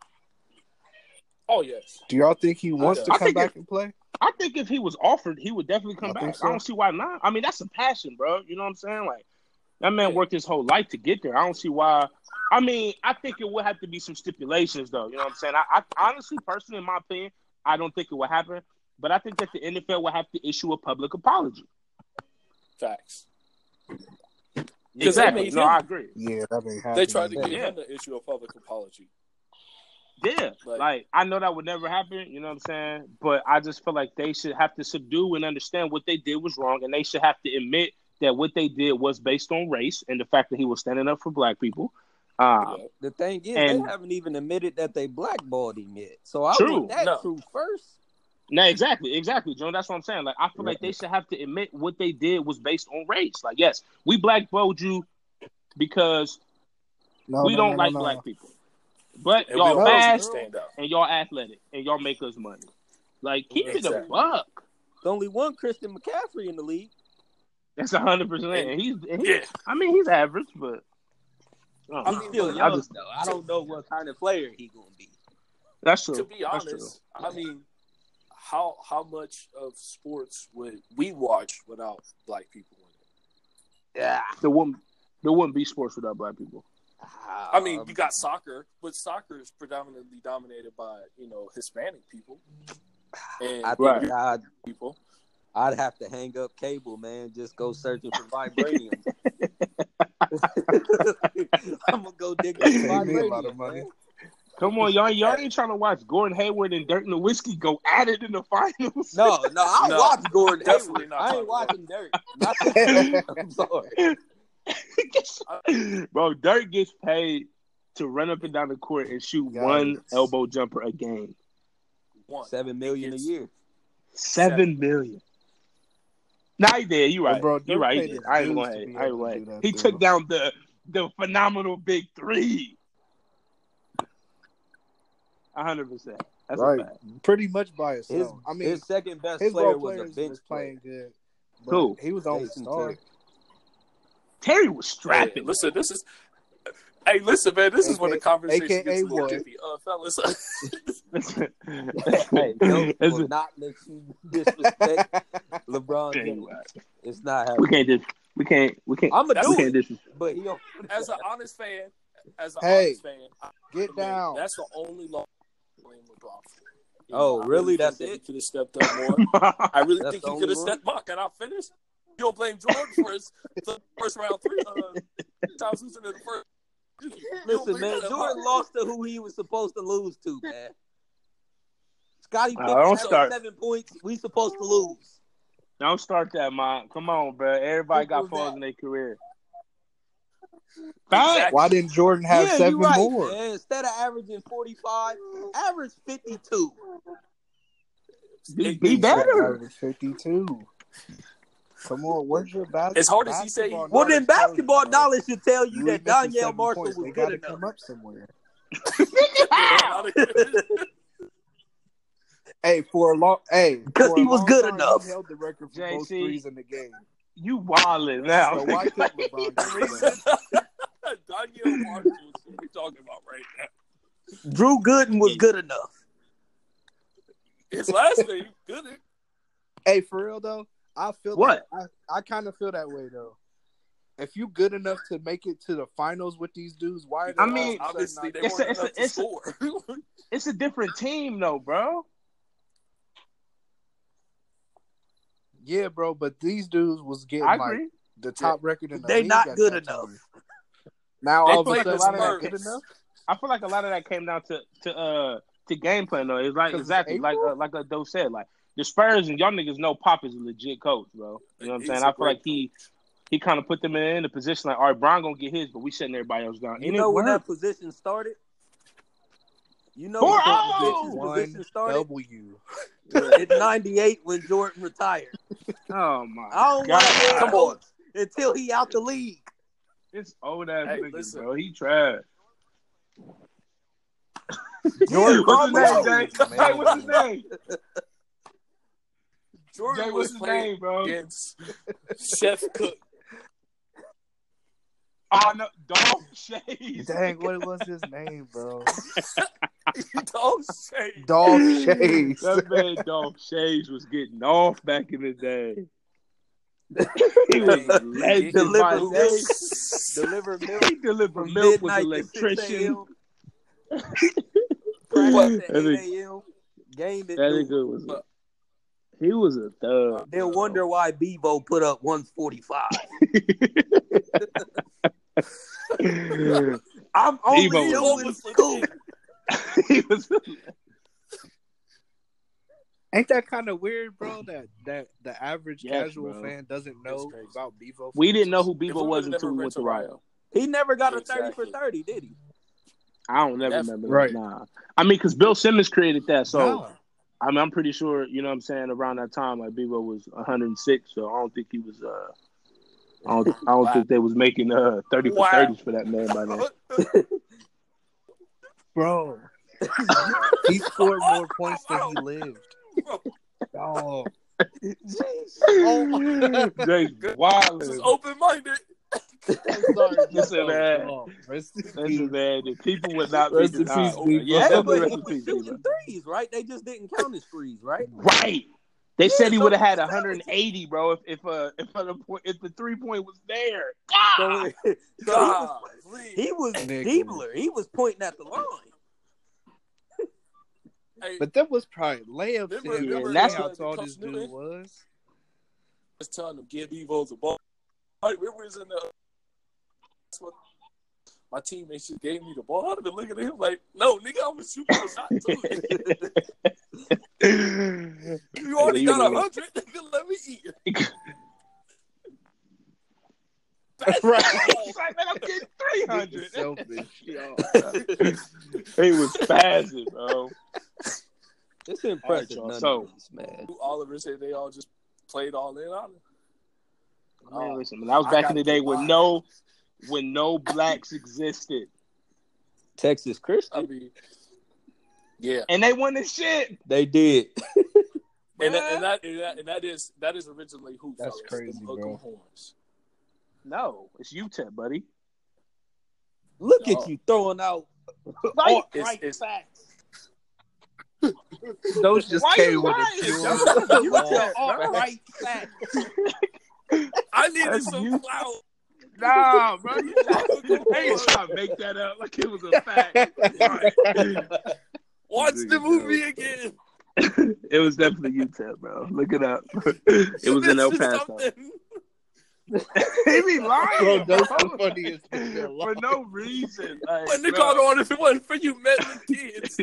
D: Oh yes.
C: Do y'all think he wants to come back
A: it-
C: and play?
A: I think if he was offered, he would definitely come
C: I
A: back.
C: so.
A: I don't see why not. I mean, that's a passion, bro. You know what I'm saying? Like that man
D: Yeah.
A: worked his whole life to get there. I don't see why. I mean, I think it would have to be some stipulations, though. You know what I'm saying? I, I honestly, personally, in my opinion, I don't think it will happen. But I think that the NFL will have to issue a public apology.
D: Facts. Because
A: Exactly.
D: they
A: No,
D: him-
A: I agree.
C: Yeah, that ain't happening.
D: They tried to get
A: Yeah.
D: him to issue a public apology.
A: Yeah,
D: Like-
A: like I know that would never happen, you know what I'm saying? But I just feel like they should have to subdue and understand what they did was wrong, and they should have to admit that what they did was based on race and the fact that he was standing up for black people. Um,
D: Yeah.
B: The thing is,
A: And-
B: they haven't even admitted that they blackballed him yet. So I
A: True.
B: want that
D: No.
B: proof first.
A: No, exactly, exactly, Joe. That's what I'm saying. Like, I feel like they should have to admit what they did was based on race. Like, yes, we blackballed you because
C: No,
A: we
C: no,
A: don't
C: no,
A: like
C: no, no.
A: black people, but
D: And
A: y'all fast
D: stand up.
A: and y'all athletic and y'all make us money. Like, keep it a buck.
B: There's only one Christian McCaffrey in the league.
A: That's hundred percent. And he's, and he-
D: Yeah.
A: I mean, he's average, but I don't
B: He's
A: know.
B: still
A: I
B: young,
A: just-
B: though. I don't know what kind of player he gonna be.
A: that's true.
D: To be
A: That's
D: honest, I mean, how how much of sports would we watch without black people in it?
B: Yeah.
A: there wouldn't there wouldn't be sports without black people.
D: I mean,
B: Um,
D: you got soccer, but soccer is predominantly dominated by you know Hispanic people and
B: I think
A: Right.
B: I'd,
D: people.
B: I'd have to hang up cable, man. Just go searching for vibranium. I'm gonna go dig up
C: Save me a lot of money.
B: man.
A: Come on, y'all, y'all ain't trying to watch Gordon Hayward and Dirk Nowitzki go at it in the finals.
B: No, no, I'll
D: No,
B: watch Gordon.
D: definitely
B: Hayward.
D: not
B: I ain't watching Dirk. I'm sorry.
A: Bro, Dirk gets paid to run up and down the court and shoot
C: Yikes.
A: one elbow jumper a game.
D: One.
B: Seven million a
D: It's-
B: year.
A: Seven million. Nah, he did. You
C: Well,
A: right.
C: bro,
A: you
C: Dirk
A: right. He did. I ain't gonna
C: to
A: hate.
C: be
A: I ain't gonna
C: to
A: hate.
C: do that,
A: He
C: though.
A: took down the the phenomenal big three. A hundred percent. That's
C: right, pretty much by
B: His.
C: I mean,
B: his second best
C: his
B: player was a
C: players
B: bench
C: was
B: player.
C: playing good. but
A: Who?
C: He was on the only star.
B: Terry.
A: Terry was
D: Hey,
A: strapping.
D: listen, this is. Hey, listen, man. This is when the
C: AKA
D: conversation gets a little iffy, uh, fellas.
B: hey, Joe
A: It's
B: will not let you disrespect LeBron
A: Okay,
B: James. It's not
A: we can't dis- we can't we can't
B: I'm gonna
D: That's
A: we
B: do
A: can't dis-
B: but he don't.
D: as an honest fan, as an
C: Hey,
D: honest fan, I
C: Get
D: admit
C: down.
D: That's the only law I blame LeBron for. You
B: Oh,
D: I
B: really?
D: think
B: That's
D: that
B: it?
D: Could have stepped up more. I really
B: That's
D: think
B: the
D: he could have stepped up. Can I finish? You don't blame Jordan for his the first round three uh, times losing in the first. You don't
B: Listen, man, Jordan lost to who he was supposed to lose to, man. Scottie
A: Uh,
B: Pippen
A: don't start.
B: seven points. We supposed to lose.
A: Don't start that, man. Come on, bro. Everybody
B: Who
A: got
B: was
A: flaws in their career.
D: Exactly.
C: Why didn't Jordan have
B: yeah,
C: seven
B: right,
C: more?
B: man. Instead of averaging 45, average 52.
A: Be, be better.
C: Average Fifty-two. Come on, where's your bas-
D: As hard as he say he-
C: basketball
B: Well, then basketball
C: you, bro.
B: knowledge should tell you
C: You
B: that
C: ain't Donyell
B: Marshall
C: points.
B: was
C: They
B: good
C: gotta
B: enough.
C: come up somewhere. Hey, for a long, hey,
B: 'Cause
C: because
B: he was good
C: time,
B: enough.
C: He held the record for most threes in the game.
A: You wildin' now.
C: So why couldn't LeBron?
D: Donyell Marshall is what we're talking about right now.
B: Drew Gooden was good enough.
D: His last name, good.
C: Hey, for real though, I feel
A: What?
C: Like, I, I kind of feel that way though. If you good enough to make it to the finals with these dudes, why? Are they
A: I mean,
C: a
D: Obviously, they
A: It's a-
D: weren't
A: it's a- it's a- it's a different team, though, bro.
C: yeah, bro. But these dudes was getting like the top record in the
B: They
C: league
B: not good enough.
C: Now
D: They
C: all of a sudden,
A: the
C: they're not good enough.
A: I feel like a lot of that came down to to uh to game plan though. It's like
C: it's
A: exactly like
C: April?
A: uh, like Doe said, like the Spurs and y'all niggas know Pop is a legit coach, bro. You know what I'm saying? I feel like he he kind of put them in a position like, all right, Brian gonna get his, but we shutting everybody else down.
B: You
A: And
B: know
A: it
B: when that position started? You know
A: Four-
B: when
A: oh!
B: that position started?
C: W.
B: In 98 when Jordan retired.
A: Oh my
B: I don't
A: God.
B: want to
D: Come on.
B: until he out the league.
A: It's old ass
D: Hey,
A: niggas,
D: listen.
A: bro. He trash.
B: Jordan
A: what's his name, Jay? Hey, what's his name?
D: Jordan
A: Jay,
D: was
A: what's his
D: playing
A: name, bro?
D: against Chef Cook.
A: Oh no, Dolph Schayes.
C: Dang, what was his name, bro?
D: Don't say.
C: Dolph Schayes.
A: That man Dolph Schayes was getting off back in the day. he was a legend.
B: Deliver milk.
A: day.
B: Deliver milk.
A: He delivered milk with
B: midnight to 6
A: electrician.
B: a.m. Practice at 8 a.m. Game at
A: That
B: noon.
A: nigga was. A, he was a thug.
B: They'll wonder why Bevo put up 145. I'm only
A: Bevo
B: doing
D: was-
B: school.
A: he was.
C: Ain't that kind of weird, bro? That that the average
A: Yes,
C: casual
A: bro.
C: fan doesn't know about Bevo.
A: We didn't know who
D: If
A: Bevo was until
D: never
A: we
D: went
A: went to
D: to
A: Rio.
B: He never got a 30 for 30, did he?
A: I don't never
D: That's-
A: remember
C: Right.
A: that. Nah. I mean, because Bill Simmons created that, so
C: Nah.
A: I mean, I'm pretty sure. You know, what I'm saying around that time, like Bevo was 106, so I don't think he was. uh I don't. I don't
D: Wow.
A: think they was making uh 30 for
D: Wow.
A: 30s for that man by then.
C: bro. he scored more points than he lived. Oh,
A: Jay
D: This is open minded.
C: I'm sorry.
A: Listen, man.
C: Oh,
A: Listen, man, people would not be
C: Rest in
A: denied.
C: peace,
A: Yeah,
B: Yeah, but
A: rest
B: he was
A: peace,
B: shooting threes, right? They just didn't count his threes, right?
A: Right. They
B: Yeah,
A: said he
B: so-
A: would have had 180, bro, if if uh, if uh, the if the three point was there.
B: So, so
D: God,
B: he was, he was
C: Nigga.
B: He was pointing at the line.
D: Hey,
C: But that was probably layups.
D: Remember-
A: remember
C: that's how tall this dude
D: Newton?
C: was.
D: was telling them give Bevo the ball. Like, we was in the. That's what my teammates just gave me the ball. I'd have been looking at him like, no, nigga, I'm a super shot too. you already got a hundred. Nigga, let me eat.
A: That's right. He's like, man, I'm getting 300.
C: Selfish. yo.
A: he was spazzing, bro.
B: It's impressive,
A: y'all.
B: none
A: So-
B: man.
D: Oliver said they all just played all in on it.
A: Man, listen, man, that was
D: I
A: back in the day when no when no blacks existed.
B: Texas
D: I
B: Christian,
D: mean, yeah,
A: And they won the shit.
B: they did.
D: and that, and that and that and that is that is originally who
C: That's
D: fellas,
C: crazy,
D: them
C: bro.
D: Horns.
A: No, it's UTEP, buddy.
B: Look
D: No.
B: at you throwing out.
A: Right,
D: it's-
A: right
D: it's-
A: facts.
C: Those just
A: Why
C: came with
A: lying?
C: a pure.
A: You tell all right facts.
D: I needed
A: That's
D: some
A: you.
D: clout.
A: Nah, bro. You ain't trying to make that up like it was a fact.
D: Watch the movie again.
A: it was definitely UTEP, bro. Look it up. It was in El Paso. he be lying,
C: Bro, that's
A: bro.
C: the funniest thing
A: for no reason. Like,
D: When they called on if it wasn't for you meddling kids.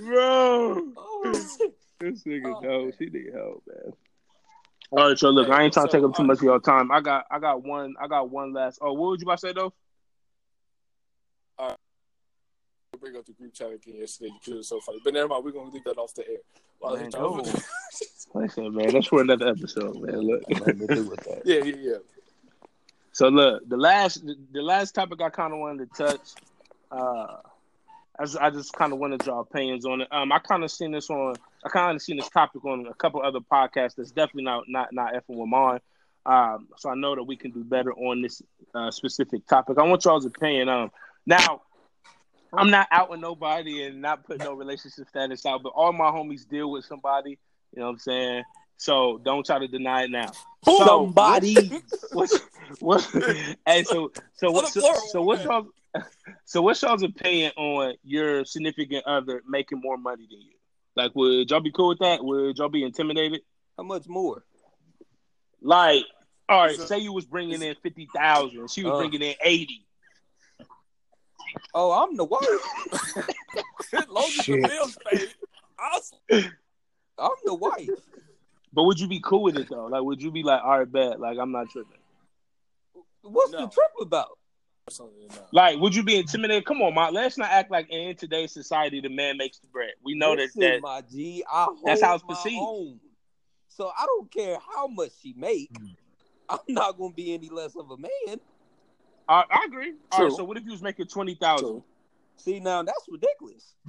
A: bro.
B: Oh,
A: This nigga
D: Oh,
A: knows he need help, man. All right, so look, I ain't trying to take up too
D: uh,
A: much of your time. I got, I got one, I got one last. Oh, what would you about to say though?
D: bring up the group chat again yesterday because it was so funny. But never mind, we're gonna leave that off the air. While
A: Man,
D: they talk-
A: go. Listen, man, that's for another episode, man. Look,
B: nothing to do with that.
D: yeah, yeah, yeah.
A: so look, the last, the last topic I kind of wanted to touch. Uh, I just, I just kind of wanted your opinions on it. Um, I kind of seen this on, I kind of seen this topic on a couple other podcasts. That's definitely not, not, not effing with mine. Um, so I know that we can do better on this uh, specific topic. I want y'all's opinion. Um, now, I'm not out with nobody and not putting no relationship status out, but all my homies deal with somebody. You know what I'm saying? So don't try to deny it now. So,
B: Somebody.
A: What's what? hey, so so what? So, so what's y'all? So what's y'all's opinion on your significant other making more money than you? Like, would y'all be cool with that? Would y'all be intimidated?
B: How much more?
A: Like, all right,
D: Is it-
A: say you was bringing in fifty thousand, she was
B: Uh.
A: bringing in eighty.
B: Oh, I'm the wife.
D: As long as the bills paid, awesome.
B: I'm the wife.
A: But would you be cool with it though? Like, would you be like, all right, bet, like I'm not tripping.
B: What's
D: No.
B: the trip about?
D: Something, no.
A: Like, would you be intimidated? Come on, my let's not act like in today's society the man makes the bread. We know
B: Listen,
A: that that
B: my G, I hold
A: That's how it's perceived.
B: own. So I don't care how much she make.
A: Mm.
B: I'm not gonna be any less of a man.
A: I, I agree. All right,
D: True.
A: so what if you was making twenty thousand?
D: True.
B: See now that's ridiculous.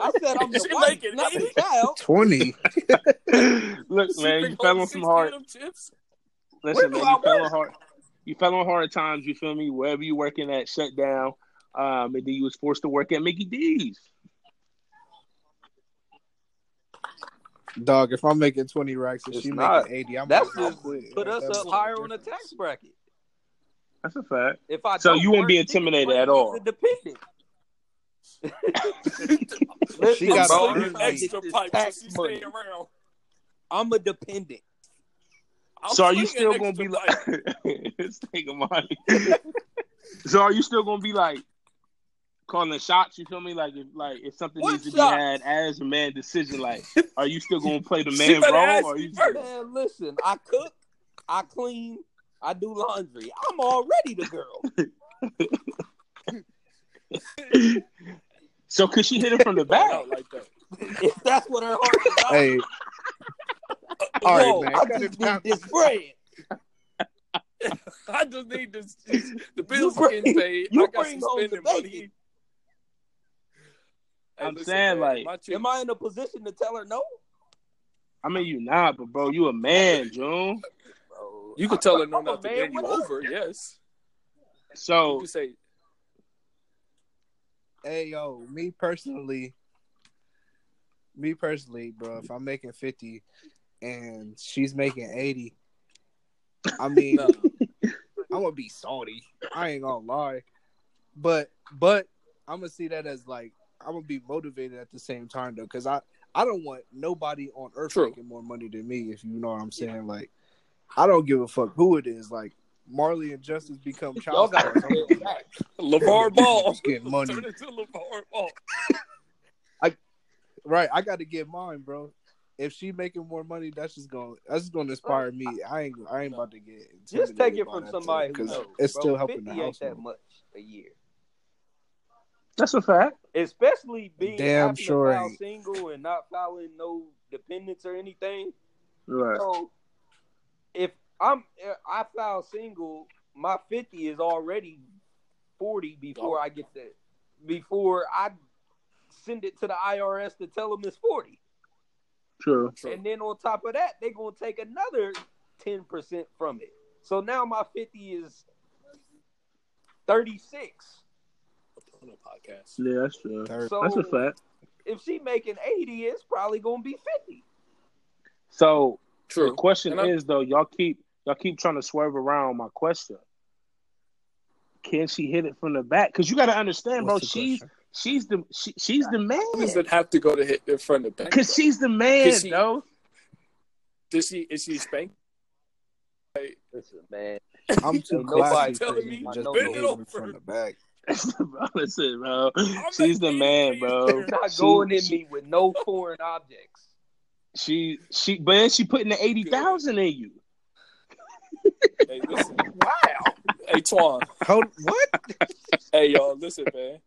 B: I said I'm the wife,
D: making
B: not the child.
C: Twenty.
A: Look, man, you fell on some hard.
D: chips.
A: Listen,
B: Where
A: man,
B: I
A: you fell on hard. You fell on hard times. You feel me? Wherever you working at, shut down. Um, and then you was forced to work at Mickey D's.
C: Dog, if I'm making twenty racks and
B: It's
C: she
B: not.
C: making eighty, I'm
B: That's
C: gonna
B: just
C: quit.
B: put us
C: That's
B: up higher on the tax bracket.
A: That's a fact.
B: If I
A: So you wouldn't be intimidated at all?
B: the Dependent.
C: She got
B: bro,
C: to
B: I'm
C: earn
B: trying to
D: extra
B: get this
D: pipes so
B: tax
D: she stay around.
B: I'm a dependent.
D: I'm
A: so are you still gonna be
D: extra
A: like this nigga money? so are you still gonna be like calling the shots? You feel me? Like if like if something
B: What
A: needs to be had as a man decision, like are you still gonna play the man role? Or are you
D: first.
B: Man, listen, I cook, I clean, I do laundry. I'm already the girl.
A: so could she hit it from the back?
D: Like that.
B: if that's what her heart is.
C: Hey, all right,
B: Whoa,
C: man.
B: I
C: cut
B: just
C: it
B: need this bread.
D: I just need this. The bills
B: You
D: are getting paid.
B: you
D: I got
B: bring
D: some
B: home the
D: spending money. Hey,
A: I'm
D: listen,
A: saying,
D: man,
A: like,
D: my
B: Am I in a position to tell her no?
A: I mean you not, but bro, you a man, June.
B: Bro,
D: you could tell her no
B: I'm
D: not to
B: man
D: bend you
B: with her.
D: over. Yes, you
A: So
D: could say
C: Hey, yo, me personally, me personally, bro. If I'm making fifty and she's making eighty, I mean,
D: no.
C: I'm gonna be salty. I ain't gonna lie, but but I'm gonna see that as like I'm gonna be motivated at the same time though, because I I don't want nobody on earth
D: True.
C: making more money than me. If you know what I'm saying, like I don't give a fuck who it is. Like Marley and Justice become child stars. I'm
B: to
C: gonna be
D: LaVar Ball.
C: Getting money.
D: Turn into LaVar Ball.
C: I, Right, I got to get mine, bro. If she making more money, that's just gonna that's just going to inspire me. I ain't I ain't about to get
B: Just take it from somebody who
C: because
B: knows.
C: it's
B: bro.
C: still helping
B: 50
C: the
B: ain't that much a year.
A: that's a fact.
B: Especially being
C: Damn
B: having
C: sure
B: to single and not filing no dependents or anything.
A: Right.
B: So if I'm if I file single, my fifty is already forty before I get that. Before I send it to the IRS to tell them it's forty,
A: True.
D: True.
B: and then on top of that, they're gonna take another ten percent from it. So now my fifty is thirty six.
D: On the podcast.
A: Yeah, that's true.
B: So
A: That's a fact.
B: if she making eighty, it's probably gonna be fifty.
A: So
D: True.
A: the question is though, y'all keep y'all keep trying to swerve around my question. Can she hit it from the back? Because you got to understand, bro.
C: What's the
A: She's
C: question?
A: She's the she, she's the man.
D: Does it have to go to hit in front of the back?
A: Because she's the man,
D: Is she-
A: though.
D: Does she is she spanked? Like,
B: Listen, man.
C: I'm too
B: Ain't nobody
C: classy
D: telling
C: for
D: me
C: just
B: bend
C: to
B: it
C: hit
D: over.
C: from the back.
A: listen, bro.
D: I'm
A: She's the man, bro.
D: attention.
B: not
A: She-
B: going in
A: she-
B: me with no foreign objects.
A: She she, but then she putting the eighty thousand in you.
D: Hey, listen.
B: Wow.
D: Hey, Twan.
C: Hold what?
D: Hey, y'all. Listen, man.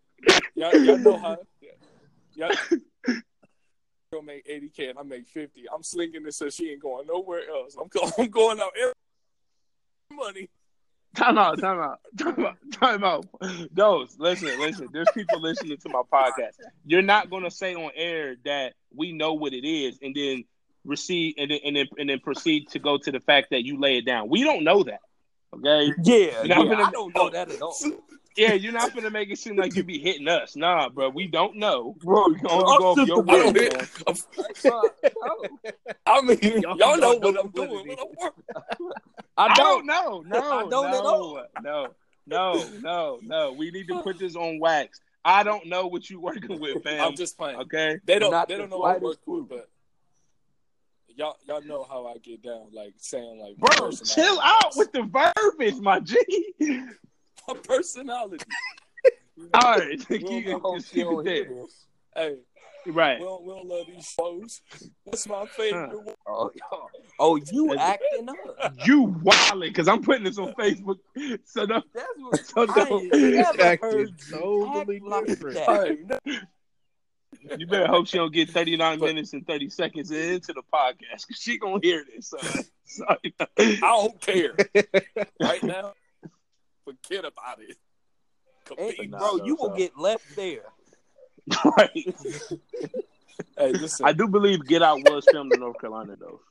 D: Y'all, y'all know how. Y'all girl make eighty k and I make fifty. I'm slinging this so she ain't going nowhere else. I'm go, I'm going out every money.
A: Time out, time out, time out, time out. Those, listen, listen. There's people listening to my podcast. You're not gonna say on air that we know what it is, and then receive and then and then, and then proceed to go to the fact that you lay it down. We don't know that. Okay.
B: Yeah, yeah,
A: gonna-
B: I don't know that at all.
A: Yeah, you're not gonna make it seem like you be hitting us. Nah, bro. We don't know.
B: Bro,
A: We can only go off your
D: I don't
A: word,
D: I mean,
C: Y'all
D: y'all, know
C: don't
D: what I'm doing.
C: it
D: When I'm working.
B: I
A: I
B: don't.
A: don't know. No,
B: I don't
A: no,
B: at all.
A: No, no, no, no. We need to put this on wax. I don't know what you working with, fam.
D: I'm just playing.
A: okay.
D: They don't.
B: Not
D: they don't know what I
B: slightest
D: work with, but y'all y'all know how I get down. Like saying like
A: Bro, chill out with the verbiage, my G.
D: my personality.
A: All right,
B: We
A: keep,
B: don't hope
A: just
B: she
A: keep it there.
D: Hey,
A: Right.
D: we don't, we don't love these shows. What's my favorite? one?
B: Oh, oh, you acting up.
A: You wildin' because I'm putting this on Facebook. So no,
B: That's what
A: so
B: I
A: no,
B: ain't never
C: Acting
B: heard you
C: totally
B: act like
C: different.
B: that.
D: Hey,
A: you better hope she don't get 39
D: But-
A: minutes and 30 seconds into the podcast because she gonna hear this. So, so,
D: I don't care. right now, forget about it. Compete.
A: Nah,
B: bro,
A: no,
B: you will
A: so-
B: get left there.
A: right.
D: Hey, listen.
A: I do believe Get Out was filmed in North Carolina though.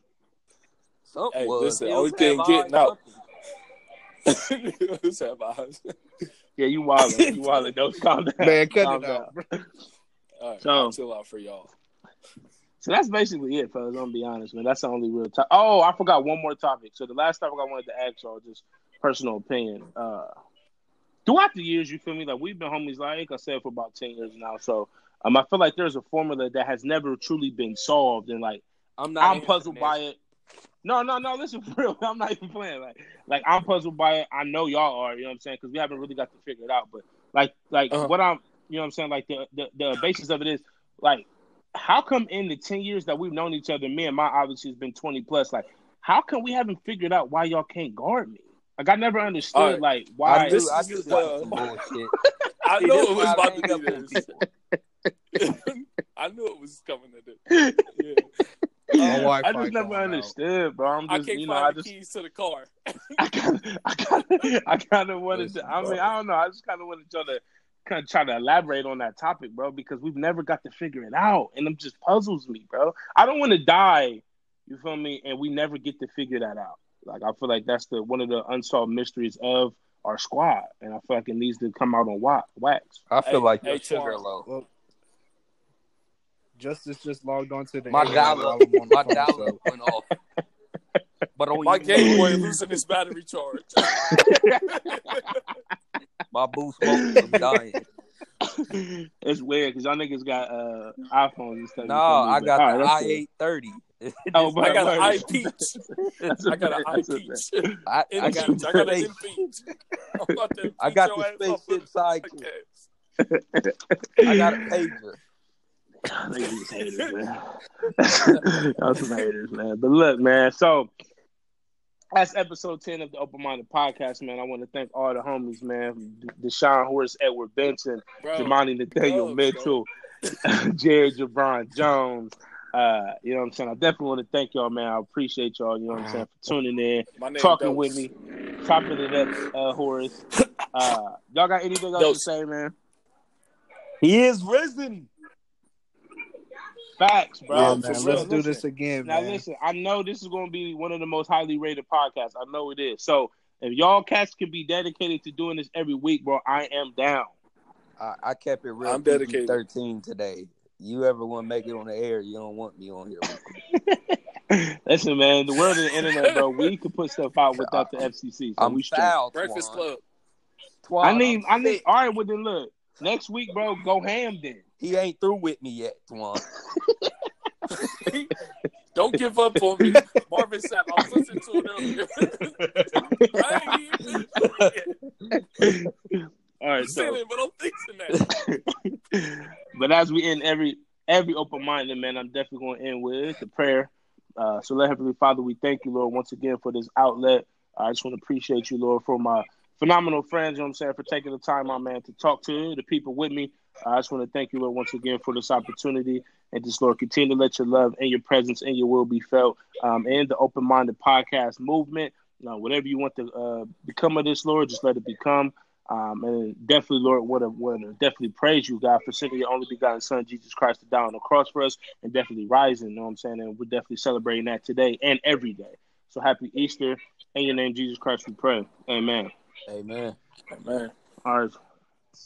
B: Something
D: Hey,
B: was.
D: listen, only thing getting
B: eyes,
D: out-
B: something.
D: Let's have eyes.
A: Yeah, you wildin'. You wildin'. Don't calm down.
C: Man, cut
A: Calm
C: it out. bro.
D: All right,
A: So-
D: I'll chill out for y'all.
A: So that's basically it, fellas. I'm gonna be honest, man. That's the only real topic. Oh, I forgot one more topic. So the last topic I wanted to ask y'all, just personal opinion. Uh, throughout the years, you feel me? Like we've been homies, like I said, for about ten years now. So um, I feel like there's a formula that has never truly been solved, and like
B: I'm not.
A: I'm puzzled by it. No, no, no. Listen, for real. I'm not even playing. Like, like I'm puzzled by it. I know y'all are. You know what I'm saying? Because we haven't really got to figure it out. But like, like
D: Uh-huh.
A: what I'm, you know what I'm saying? Like the, the the basis of it is like, how come in the ten years that we've known each other, me and my obviously has been 20 plus. Like, how come we haven't figured out why y'all can't guard me? Like, I never understood
D: All right.
A: like why.
B: I knew,
D: This
B: I
D: is
B: knew
D: the-
B: that was some bullshit.
D: I
B: See,
D: knew it was
B: why
D: about
B: hang
D: to be this. I knew it was coming to this. Yeah.
C: My
A: I just never
C: going out.
A: understood, bro. I'm
D: I can't
A: you know,
D: find
A: I
D: the keys to the car.
A: I kind of, I kind of, I kind of wanted
B: Listen,
A: to. I mean,
B: bro.
A: I don't know. I just kind of wanted y'all to kind of try to elaborate on that topic, bro, because we've never got to figure it out, and it just puzzles me, bro. I don't want to die. You feel me? And we never get to figure that out. Like I feel like that's the one of the unsolved mysteries of our squad, and I feel like it needs to come out on wa- wax.
B: I feel
D: Hey,
B: like
D: hey,
B: your sugar low.
C: Well, Justice just logged on to the
B: My
C: internet
B: dollar,
C: while I'm on the
B: my
C: phone,
B: dollar went off. But on
D: My Game Boy losing its battery charge.
B: my boost smoke was dying.
A: it's weird because y'all niggas got uh, iPhones and stuff.
B: No. I got
A: all right,
B: the i eight thirty.
A: Oh, but-
D: I got an
A: but-
D: eye peach. I got an
A: okay.
D: eye peach.
B: I,
D: In
B: I
D: peach.
B: got
D: I got an
B: the
D: in peach. I'm about to
B: I
D: peach
B: got
D: your
B: the spaceship sidekick. I got a pager.
A: Niggas haters, man. Y'all some haters, man. But look, man. So that's episode ten of the Open Minded Podcast, man. I want to thank all the homies, man. Deshaun Horace, Edward Benson,
D: Bro,
A: Jamani Nathaniel
D: Dubs,
A: Mitchell, Jared Jabron Jones. Uh, you know what I'm saying? I definitely want to thank y'all, man. I appreciate y'all, you know what I'm saying, for tuning in,
D: my name
A: talking
D: Dose.
A: with me, chopping it up, uh, Horace. Uh, y'all got anything else
D: Dose.
A: to say, man?
B: He is risen.
A: Facts, bro.
C: Yeah, man, let's
D: real,
C: do this again,
A: Now
C: man.
A: listen, I know this is going to be one of the most highly rated podcasts. I know it is. So if y'all cats can be dedicated to doing this every week, bro, I am down.
B: I, I kept it real.
D: I'm dedicated.
B: Thirteen today. You ever want to make it on the air? You don't want me on here.
A: listen, man, the world of the internet, bro, we can put stuff out without the FCC. So
B: I'm
A: we straight.
B: foul.
D: Breakfast Club.
B: Twan,
A: I need,
B: I'm
A: I need.
B: sick.
A: All right, well then, look, next week, bro, go ham then.
B: He ain't through with me yet, Twan.
D: Don't give up on me. Marvin said, I was listening to it earlier. I ain't even it.
A: All right,
D: I'm
A: so
D: saying it, but I'm fixing that.
A: But as we end every every open minded man, I'm definitely going to end with the prayer. Uh, so, let Heavenly Father, we thank you, Lord, once again for this outlet. I just want to appreciate you, Lord, for my phenomenal friends. You know what I'm saying for taking the time, my man, to talk to the people with me. I just want to thank you, Lord, once again for this opportunity. And just, Lord, continue to let your love and your presence and your will be felt um, in the open minded podcast movement. Know, whatever you want to uh, become of this, Lord, just let it become. Um, and definitely, Lord, would to, want to definitely praise you, God, for sending your only begotten Son, Jesus Christ, to die on the cross for us and definitely rising. You know what I'm saying? And we're definitely celebrating that today and every day. So happy Easter. In your name, Jesus Christ, we pray. Amen.
B: Amen.
D: Man,
A: All right.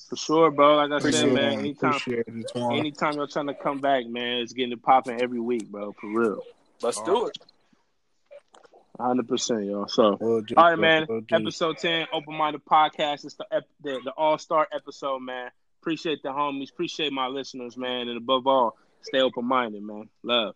A: For sure, bro. Like I said, man, anytime,
C: it,
A: anytime you're trying to come back, man, it's getting it popping every week, bro. For real.
D: let's do it.
A: 100%, y'all. So.
C: Do,
A: All right, man. Episode ten, Open Minded Podcast. It's the ep- the, the All Star episode, man. Appreciate the homies. Appreciate my listeners, man. And above all, stay open minded, man. Love.